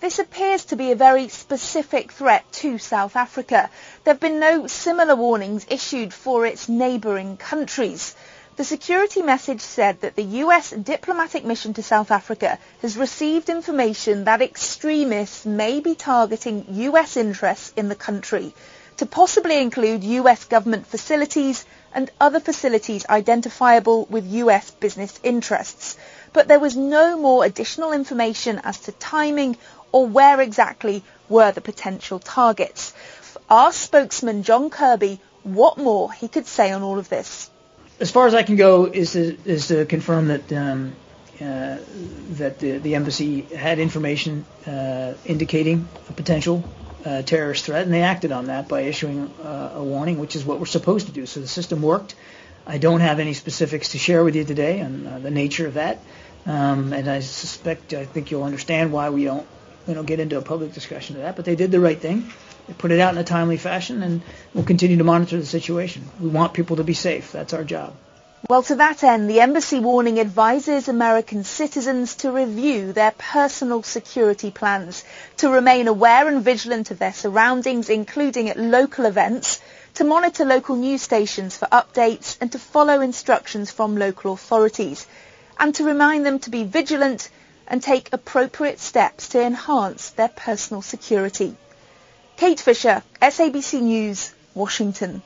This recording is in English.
This appears to be a very specific threat to South Africa. There have been no similar warnings issued for its neighbouring countries. The security message said that the US diplomatic mission to South Africa has received information that extremists may be targeting US interests in the country, to possibly include US government facilities and other facilities identifiable with US business interests. But there was no more additional information as to timing or where exactly were the potential targets. Our spokesman John Kirby, what more he could say on all of this as far as I can go is to, is to confirm that um, uh, that the, the, embassy had information uh, indicating a potential uh, terrorist threat, and they acted on that by issuing uh, a warning, which is what we're supposed to do. So the system worked. I don't have any specifics to share with you today on uh, the nature of that, um, and I suspect I think you'll understand why we don't you know get into a public discussion of that. But they did the right thing They put it out in a timely fashion, and we'll continue to monitor the situation. We want people to be safe. That's our job. Well, to that end, the embassy warning advises American citizens to review their personal security plans, to remain aware and vigilant of their surroundings, including at local events, to monitor local news stations for updates, and to follow instructions from local authorities, and to remind them to be vigilant and take appropriate steps to enhance their personal security. Kate Fisher, SABC News, Washington.